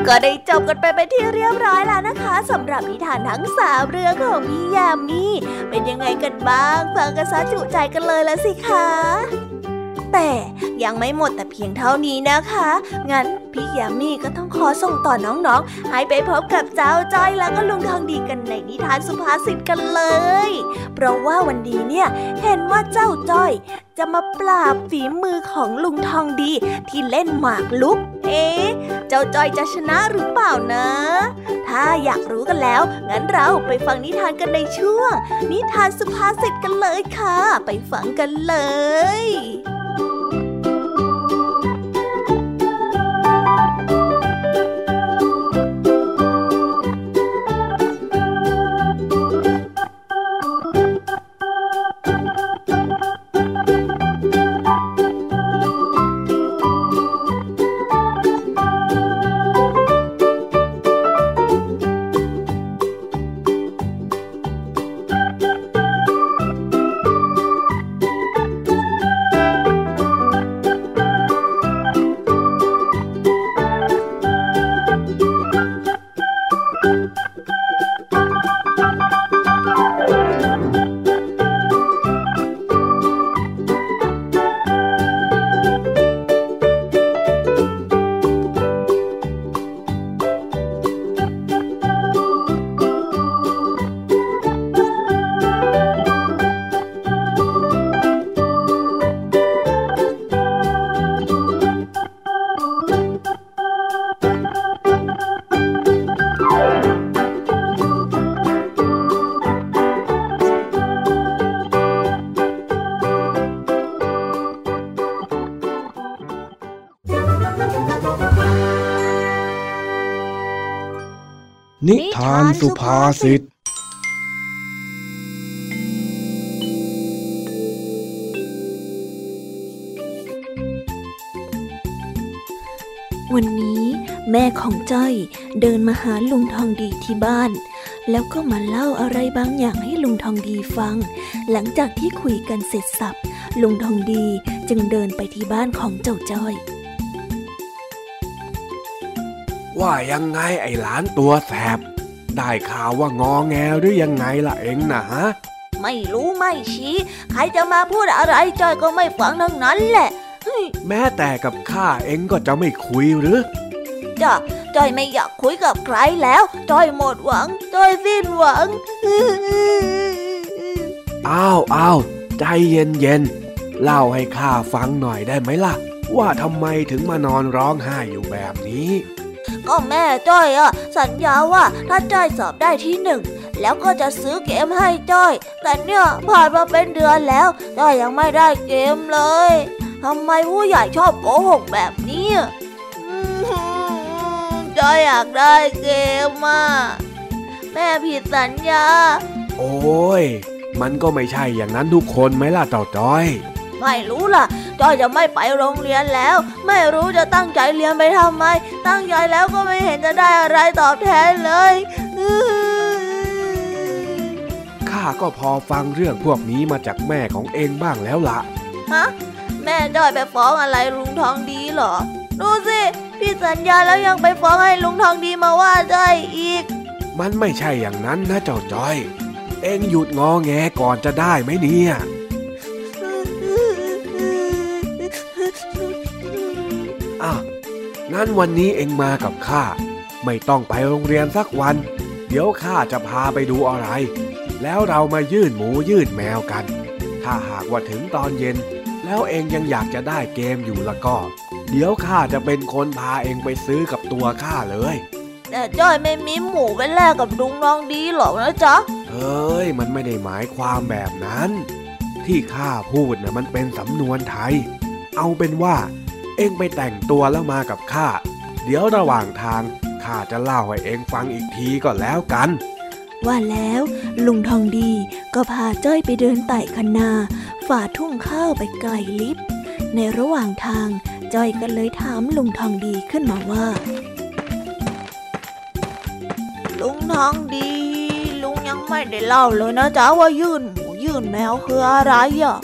[SPEAKER 1] ก็ได้จบกันไปเป็นที่เรียบร้อยแล้วนะคะสำหรับนิทานทั้งสามเรื่องของพี่ยามีเป็นยังไงกันบ้างฟังกันซะจุใจกันเลยละสิคะแต่ยังไม่หมดแต่เพียงเท่านี้นะคะ งั้น ยามีก็ต้องขอส่งต่อน้องๆ ให้ไปพบกับเจ้าจ้อยแล้วก็ลุงทองดีกันในนิทานสุภาษิตกันเลย เพราะว่าวันนี้เนี่ยเห็นว่าเจ้าจ้อย จะมาปราบฝีมือของลุงทองดีที่เล่นหมากลุก เอ๊ะเจ้าจ้อยจะชนะหรือเปล่านะ ถ้าอยากรู้กันแล้ว งั้นเราไปฟังนิทานกันในช่วง นิทานสุภาษิตกันเลยค่ะ ไปฟังกันเลย
[SPEAKER 4] สุภาษิต
[SPEAKER 5] วันนี้แม่ของจ้อยเดินมาหาลุงทองดีที่บ้าน แล้วก็มาเล่าอะไรบางอย่างให้ลุงทองดีฟัง หลังจากที่คุยกันเสร็จสับลุงทองดีจึงเดินไปที่บ้านของเจ้าจ้อย
[SPEAKER 2] ว่ายังไงไอ้หลานตัวแสบ ได้ข่าวว่างอแงหรือยังไงล่ะเองนะฮะ
[SPEAKER 1] ไม่รู้ไม่ชี้ ใครจะมาพูดอะไรจ้อยก็ไม่ฟังทั้งนั้นแหละ
[SPEAKER 2] แม้แต่กับข้าเองก็จะไม่คุยหรือ
[SPEAKER 1] จ้ะจ้อยไม่อยากคุยกับใครแล้วจ้อยหมดหวังจ้อยสิ้นหวัง
[SPEAKER 2] อ้าวอ้าวใจเย็นเย็นๆเล่าให้ข้าฟังหน่อยได้ไหมล่ะ ว่าทำไมถึงมานอนร้องไห้อยู่แบบนี้
[SPEAKER 1] ก็แม่จ้อยอะสัญญาว่าถ้าจ้อยสอบได้ที่หนึ่งแล้วก็จะซื้อเกมให้จ้อย แต่เนี่ยผ่านมาเป็นเดือนแล้วจ้อยยังไม่ได้เกมเลยทำไมผู้ใหญ่ชอบโกหกแบบนี้จ้อยอยากได้เกมอะแม่ผิดสัญญา
[SPEAKER 2] โอ้ย มันก็ไม่ใช่อย่างนั้นทุกคนไหมล่ะเต่าจ้อย
[SPEAKER 1] ไม่รู้ล่ะจ้อยจะไม่ไปโรงเรียนแล้ว ไม่รู้จะตั้งใจเรียนไปทำไม ตั้งใจแล้วก็ไม่เห็นจะได้อะไรตอบแทนเลยอื้อ
[SPEAKER 2] ข้าก็พอฟังเรื่องพวกนี้มาจากแม่ของเองบ้างแล้วละ
[SPEAKER 1] ฮะแม่จ้อยไปฟ้องอะไรลุงทองดีเหรอ ดูสิพี่สัญญาแล้วยังไปฟ้องให้ลุงทองดีมาว่าจ้อยอีก
[SPEAKER 2] มันไม่ใช่อย่างนั้นนะเจ้าจ้อย เองหยุดงอแงก่อนจะได้ไหมเนี่ย งั้นวันนี้เองมากับข้า ไม่ต้องไปโรงเรียนสักวัน เดี๋ยวข้าจะพาไปดูอะไร แล้วเรามายื่นหมูยื่นแมวกัน ถ้าหากว่าถึงตอนเย็น แล้วเองยังอยากจะได้เกมอยู่ละก็ เดี๋ยวข้าจะเป็นคนพาเองไปซื้อกับตัวข้าเลย
[SPEAKER 1] แต่จ้อยไม่มีหมูไปแลกกับลุงน้องดีหรอกนะจ๊ะ
[SPEAKER 2] เฮ้ยมันไม่ได้หมายความแบบนั้น ที่ข้าพูดนะมันเป็นสำนวนไทย เอาเป็นว่า เองไปแต่งตัวแล้วมากับข้า เดี๋ยวระหว่างทางข้าจะเล่าให้เองฟังอีกทีก็แล้วกัน
[SPEAKER 5] ว่าแล้วลุงทองดีก็พาจ้อยไปเดินไต่คันนา ฝ่าทุ่งข้าวไปไกลลิบ ในระหว่างทางจ้อยก็เลยถามลุงทองดีขึ้นมาว่า
[SPEAKER 1] ลุงน้องดี ลุงยังไม่ได้เล่าเลยนะจ๊ะว่ายื่นหมูยื่นแมวคืออะไรอะ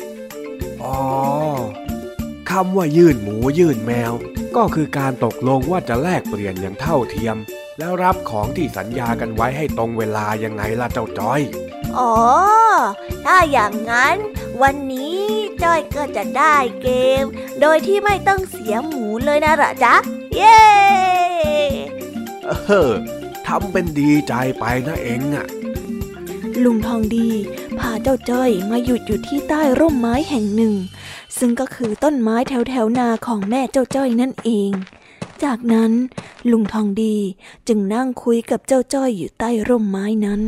[SPEAKER 2] อ๋อ คำว่ายื่นหมูยื่นแมว ก็คือการตกลงว่าจะแลกเปลี่ยนอย่างเท่าเทียม แล้วรับของที่สัญญากันไว้ให้ตรงเวลายังไงล่ะเจ้าจ้อย
[SPEAKER 1] อ๋อ ถ้าอย่างนั้น วันนี้จ้อยก็จะได้เกม โดยที่ไม่ต้องเสียหมูเลยนะเหรอจ๊ะ เย้
[SPEAKER 2] เออทำเป็นดีใจไปนะเองอะ
[SPEAKER 5] ลุงทองดีพาเจ้าจ้อยมาหยุดอยู่ที่ใต้ร่มไม้แห่งหนึ่ง ซึ่งก็คือต้นไม้แถวแถวๆนาของแม่เจ้าจ้อยนั่นเอง จากนั้นลุงทองดีจึงนั่งคุยกับเจ้าจ้อยอยู่ใต้ร่มไม้นั้น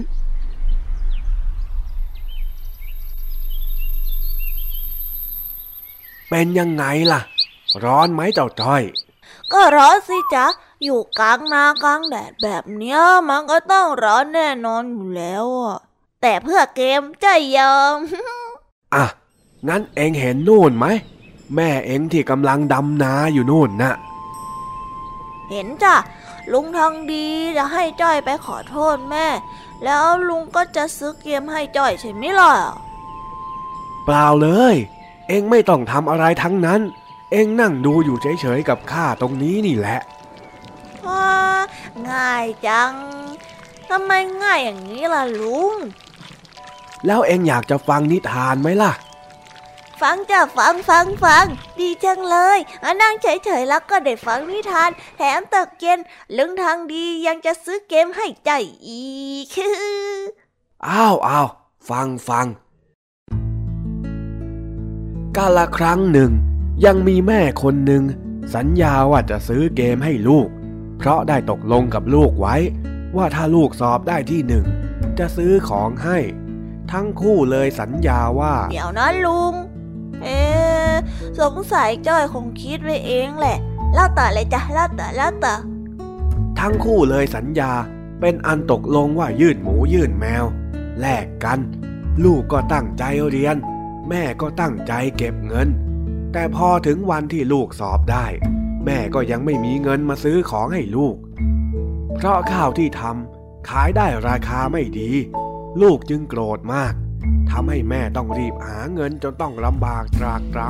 [SPEAKER 2] เป็นยังไงล่ะ ร้อนไหมเจ้าจ้อย
[SPEAKER 1] ก็ร้อนสิจ๊ะ อยู่กลางนากลางแดดแบบเนี้ยมันก็ต้องร้อนแน่นอนอยู่แล้วอะแต่เพื่อเกมใจยอม
[SPEAKER 2] อะ งั้นเองเห็นนู่นไหม แม่เองที่กำลังดำนาอยู่นู่นน่ะ
[SPEAKER 1] เห็นจ้ะ ลุงทองดีจะให้จ้อยไปขอโทษแม่ แล้วลุงก็จะซื้อเกมให้จ้อยใช่ไหมล่ะ
[SPEAKER 2] เปล่าเลย เองไม่ต้องทำอะไรทั้งนั้น เองนั่งดูอยู่เฉยๆกับข้าตรงนี้นี่แหละ
[SPEAKER 1] ว้าง่ายจัง ทำไมง่ายอย่างนี้ล่ะลุง
[SPEAKER 2] แล้วเองอยากจะฟังนิทานไหมล่ะ
[SPEAKER 1] ฟังจ้ะฟังฟังฟัง ดีจังเลยอะนั่งเฉยๆแล้วก็ได้ฟังนิทาน แถมตกเย็นลุงทางดียังจะซื้อเกมให้ใจอีก
[SPEAKER 2] อ้าวอ้าวฟังฟังกาละครั้งหนึ่ง ยังมีแม่คนหนึ่ง สัญญาว่าจะซื้อเกมให้ลูก เพราะได้ตกลงกับลูกไว้ ว่าถ้าลูกสอบได้ที่หนึ่ง จะซื้อของให้ ทั้งคู่เลยสัญญาว่า
[SPEAKER 1] เดี๋ยวนะลุง เอ๊สงสัยจ้อยคงคิดไว้เองแหละ เล่าต่อเลยจ้ะเล่าต่อเล่าต่อ
[SPEAKER 2] ทั้งคู่เลยสัญญาเป็นอันตกลงว่ายื่นหมูยื่นแมว แลกกัน ลูกก็ตั้งใจเรียน แม่ก็ตั้งใจเก็บเงิน แต่พอถึงวันที่ลูกสอบได้ แม่ก็ยังไม่มีเงินมาซื้อของให้ลูก เพราะข้าวที่ทำขายได้ราคาไม่ดี ลูกจึงโกรธมาก ทำให้แม่ต้องรีบหาเงินจนต้องลำบากตรากตรำ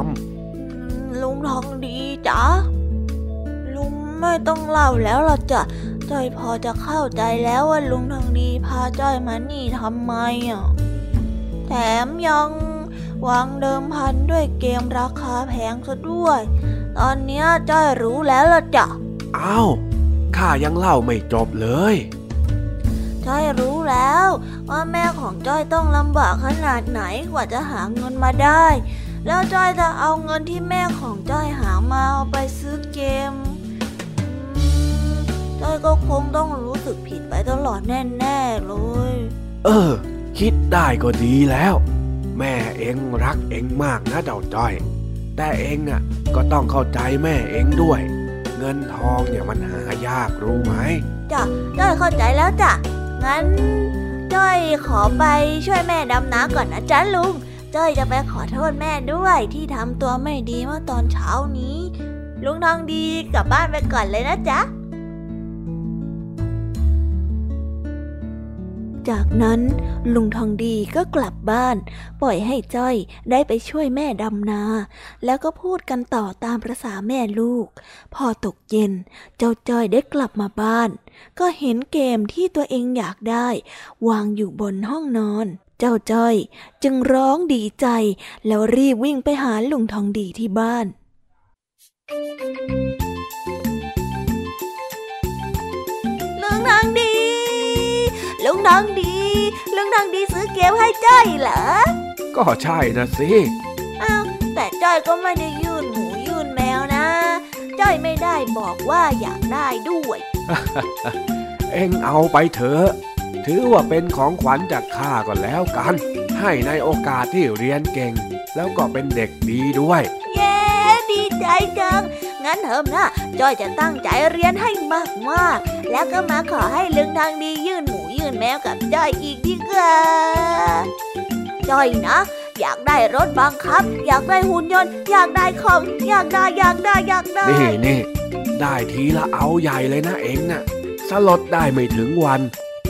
[SPEAKER 1] อืมลุงทองดีจ้ะลุงไม่ต้องเล่าแล้วล่ะจ้ะจ้อยพอจะเข้าใจแล้วว่าลุงทองดีพาจ้อยมานี่ทำไมอะแถมยังวางเดิมพันด้วยเกมราคาแพงซะด้วย ตอนเนี้ยจ้อยรู้แล้วล่ะจ้ะ
[SPEAKER 2] อ้าวข้ายังเล่าไม่จบเลย
[SPEAKER 1] จ้อยรู้แล้ว ว่าแม่ของจ้อยต้องลำบากขนาดไหนกว่าจะหาเงินมาได้ แล้วจ้อยจะเอาเงินที่แม่ของจ้อยหามาเอาไปซื้อเกมอืมจ้อยก็คงต้องรู้สึกผิดไปตลอดแน่ๆเลย
[SPEAKER 2] เออ คิดได้ก็ดีแล้ว แม่เองรักเองมากนะเจ้าจ้อย แต่เองอะก็ต้องเข้าใจแม่เองด้วย เงินทองเนี่ยมันหายากรู้ไหม
[SPEAKER 1] จ้ะจ้อยเข้าใจแล้วจ้ะ งั้นจ้อยขอไปช่วยแม่ดำน้ำก่อนนะจ๊ะลุง จ้อยจะไปขอโทษแม่ด้วยที่ทำตัวไม่ดีเมื่อตอนเช้านี้ ลุงทองดีกลับบ้านไปก่อนเลยนะจ๊ะ
[SPEAKER 5] จากนั้นลุงทองดีก็กลับบ้าน ปล่อยให้จ้อยได้ไปช่วยแม่ดำนา แล้วก็พูดกันต่อตามประษาแม่ลูก พอตกเย็น เจ้าจ้อยได้กลับมาบ้าน ก็เห็นเกมที่ตัวเองอยากได้ วางอยู่บนห้องนอน เจ้าจ้อยจึงร้องดีใจ แล้วรีบวิ่งไปหาลุงทองดีที่บ้าน ลุง
[SPEAKER 1] ทองดี ลุงทองดี ลุงทองดีซื้อเกมให้จ้อยเหรอ
[SPEAKER 4] ก็ใช่นะสิ
[SPEAKER 1] แต่จ้อยก็ไม่ได้ยื่นหมูยื่นแมวนะ จ้อยไม่ได้บอกว่าอยากได้ด้วย
[SPEAKER 4] เอ็งเอาไปเถอะ ถือว่าเป็นของขวัญจากข้าก็แล้วกัน ให้ในโอกาสที่เรียนเก่ง แล้วก็เป็นเด็กดีด้วย
[SPEAKER 1] เย้ดีใจจัง งั้นเถอะนะจ้อยจะตั้งใจเรียนให้มากๆ แล้วก็มาขอให้ลุงทางดียื่นหมูยื่นแมวกับจ้อยอีกดีกว่าจ้อยนะอยากได้รถบังคับ อยากได้หุ่นยนต์ อยากได้ของอยากได้อยากได้อยากได้
[SPEAKER 4] นี่นี่ ได้ทีละเอาใหญ่เลยนะเองน่ะ สลดได้ไม่ถึงวัน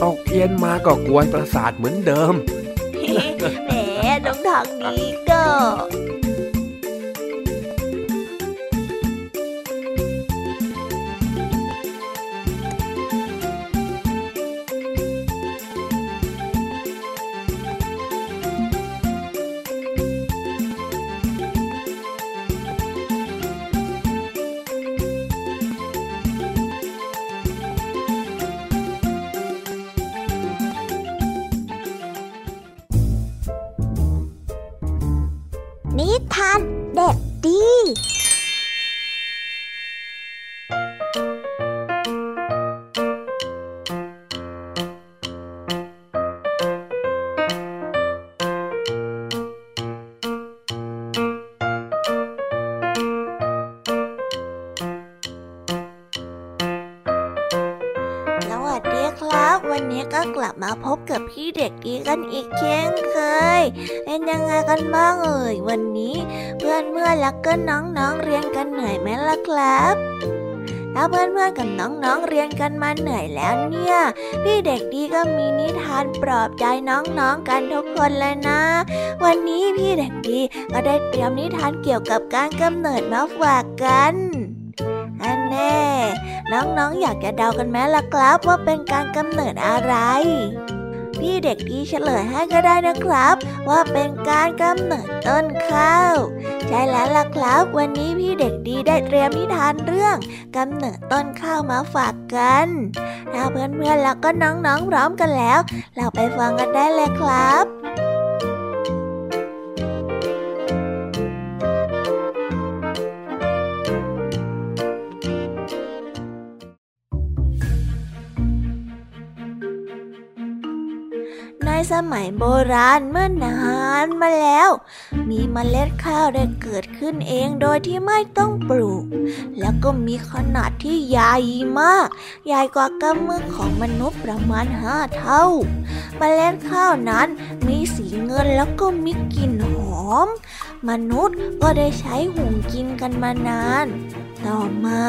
[SPEAKER 4] ตกเย็นมาก็กวนประสาทเหมือนเดิม
[SPEAKER 1] แหมน้องทางดีก็
[SPEAKER 6] กั
[SPEAKER 1] นอีกเช่นเคย เป็นยังไงกันบ้างเอ่ยวันนี้เพื่อนเพื่อนแล้วก็น้องๆเรียนกันเหนื่อยไหมล่ะครับถ้าเพื่อนเพื่อนกับน้องๆเรียนกันมาเหนื่อยแล้วเนี่ย พี่เด็กดีก็มีนิทานปลอบใจน้องๆกันทุกคนเลยนะ วันนี้พี่เด็กดีก็ได้เตรียมนิทานเกี่ยวกับการกำเนิดมาฝากกันอันแน่ น้องๆออยากจะเดากันไหมล่ะครับว่าเป็นการกำเนิดอะไร พี่เด็กดีเฉลยให้ก็ได้นะครับ ว่าเป็นการกำเนิดต้นข้าว ใช่แล้วล่ะครับ วันนี้พี่เด็กดีได้เตรียมนิทานเรื่องกำเนิดต้นข้าวมาฝากกันถ้าเพื่อนๆแล้วก็น้องๆพร้อมกันแล้ว เราไปฟังกันได้เลยครับ สมัยโบราณเมื่อนานมาแล้ว มีเมล็ดข้าวได้เกิดขึ้นเองโดยที่ไม่ต้องปลูก แล้วก็มีขนาดที่ใหญ่มาก ใหญ่กว่ากำมือของมนุษย์ประมาณห้าเท่า เมล็ดข้าวนั้นมีสีเงินแล้วก็มีกลิ่นหอม มนุษย์ก็ได้ใช้หุงกินกันมานาน ต่อมา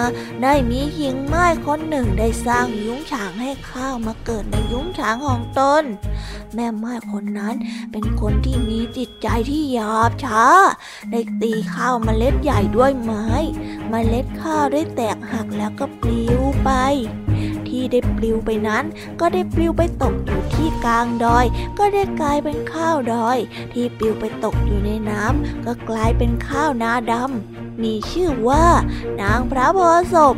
[SPEAKER 1] ได้มีหญิงไม้คนหนึ่งได้สร้างยุ้งฉางให้ข้าวมาเกิดในยุ้งฉางของตน แม่ไม้คนนั้นเป็นคนที่มีจิตใจที่หยาบช้า ได้ตีข้าวเมล็ดใหญ่ด้วยไม้เมล็ดข้าวได้แตกหักแล้วก็ปลิวไป ที่ได้ปลิวไปนั้น ก็ได้ปลิวไปตกอยู่ที่กลางดอย ก็ได้กลายเป็นข้าวดอย ที่ปลิวไปตกอยู่ในน้ำก็กลายเป็นข้าวนาดำมีชื่อว่า นางพระโพศพ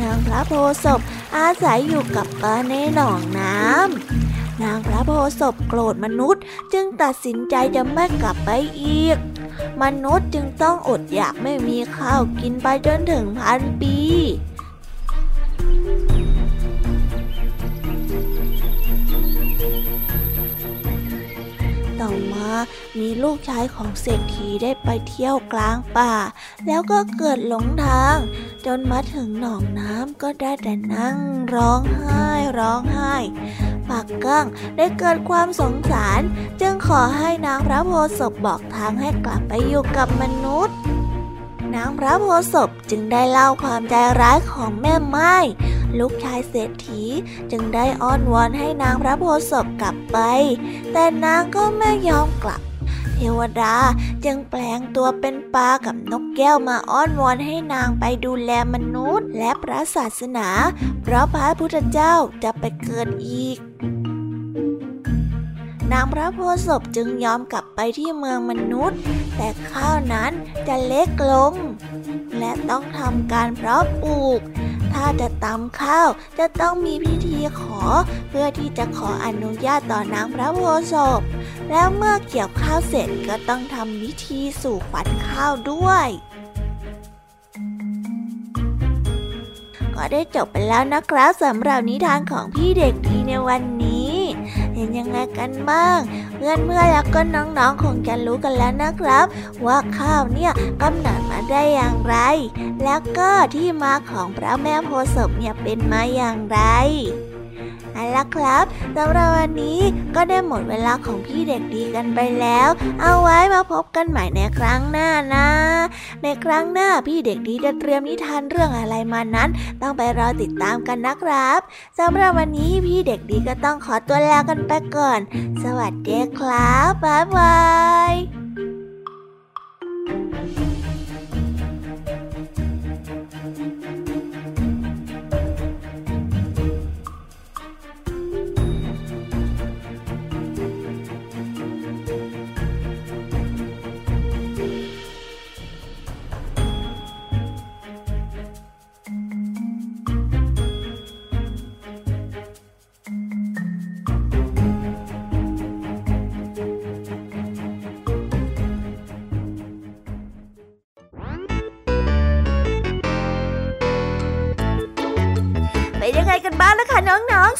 [SPEAKER 1] นางพระโพศพอาศัยอยู่กับปลาในหนองน้ำ นางพระโพศพโกรธมนุษย์ จึงตัดสินใจจะไม่กลับไปอีก มนุษย์จึงต้องอดอยากไม่มีข้าวกินไปจนถึงพันปีต่อมามีลูกชายของเศรษฐีได้ไปเที่ยวกลางป่า แล้วก็เกิดหลงทาง จนมาถึงหนองน้ำก็ได้แต่นั่งร้องไห้ร้องไห้ปักกั้งได้เกิดความสงสาร จึงขอให้นางพระโพศพบอกทางให้กลับไปอยู่กับมนุษย์ นางพระโพศพจึงได้เล่าความใจร้ายของแม่ไม้ลูกชายเศรษฐีจึงได้อ้อนวอนให้นางพระโพศพกลับไป แต่นางก็ไม่ยอมกลับ เทวดาจึงแปลงตัวเป็นปลากับนกแก้วมาอ้อนวอนให้นางไปดูแลมนุษย์ และพระศาสนา เพราะพระพุทธเจ้าจะไปเกิดอีก นางพระโพศพจึงยอมกลับไปที่เมืองมนุษย์ แต่ข้าวนั้นจะเล็กลง และต้องทำการเพาะปลูก ถ้าจะตำข้าวจะต้องมีพิธีขอ เพื่อที่จะขออนุญาตต่อนางพระโพศพ แล้วเมื่อเกี่ยวข้าวเสร็จก็ต้องทำพิธีสู่ขวัญข้าวด้วยก็ได้จบไปแล้วนะครับสำหรับนิทานของพี่เด็กดีในวันนี้ เห็นยังไงกันบ้าง เพื่อนเพื่อแล้วก็น้องๆคงจะรู้กันแล้วนะครับ ว่าข้าวเนี่ยกำเนิดมาได้อย่างไร แล้วก็ที่มาของพระแม่โพศพเนี่ยเป็นมาอย่างไร ละครับสำหรับวันนี้ก็ได้หมดเวลาของพี่เด็กดีกันไปแล้ว เอาไว้มาพบกันใหม่ในครั้งหน้านะ ในครั้งหน้าพี่เด็กดีจะเตรียมนิทานเรื่องอะไรมานั้น ต้องไปรอติดตามกันนะครับสำหรับวันนี้พี่เด็กดีก็ต้องขอตัวลากันไปก่อน สวัสดีครับบ๊ายบาย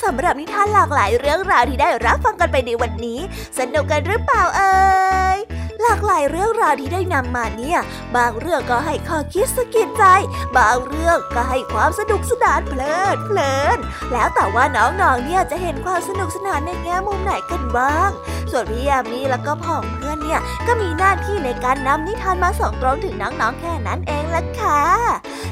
[SPEAKER 1] สำหรับนิทานหลากหลายเรื่องราวที่ได้รับฟังกันไปในวันนี้ สนุกกันหรือเปล่าเอ่ยหลากหลายเรื่องราวที่ได้นำมาเนี่ย บางเรื่องก็ให้ข้อคิดสะกิดใจ บางเรื่องก็ให้ความสนุกสนานเพลิดเพลิน แล้วแต่ว่าน้องๆเนี่ยจะเห็นความสนุกสนานในแง่มุมไหนกันบ้าง ส่วนพี่ยามีแล้วก็พ่องเพื่อนเนี่ยก็มีหน้าที่ในการนำนิทานมาส่งตรงถึงน้องๆแค่นั้นเองละค่ะ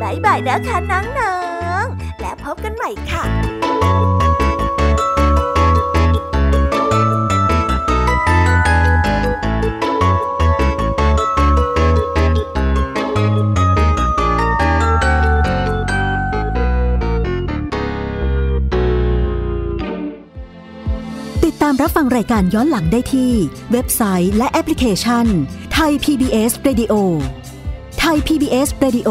[SPEAKER 1] บายบายนะคะน้องๆ และพบกันใหม่ค่ะา
[SPEAKER 7] มรับฟังรายการย้อนหลังได้ที่ เว็บไซต์และแอปพลิเคชันไทย PBS Radio ไทย PBS Radio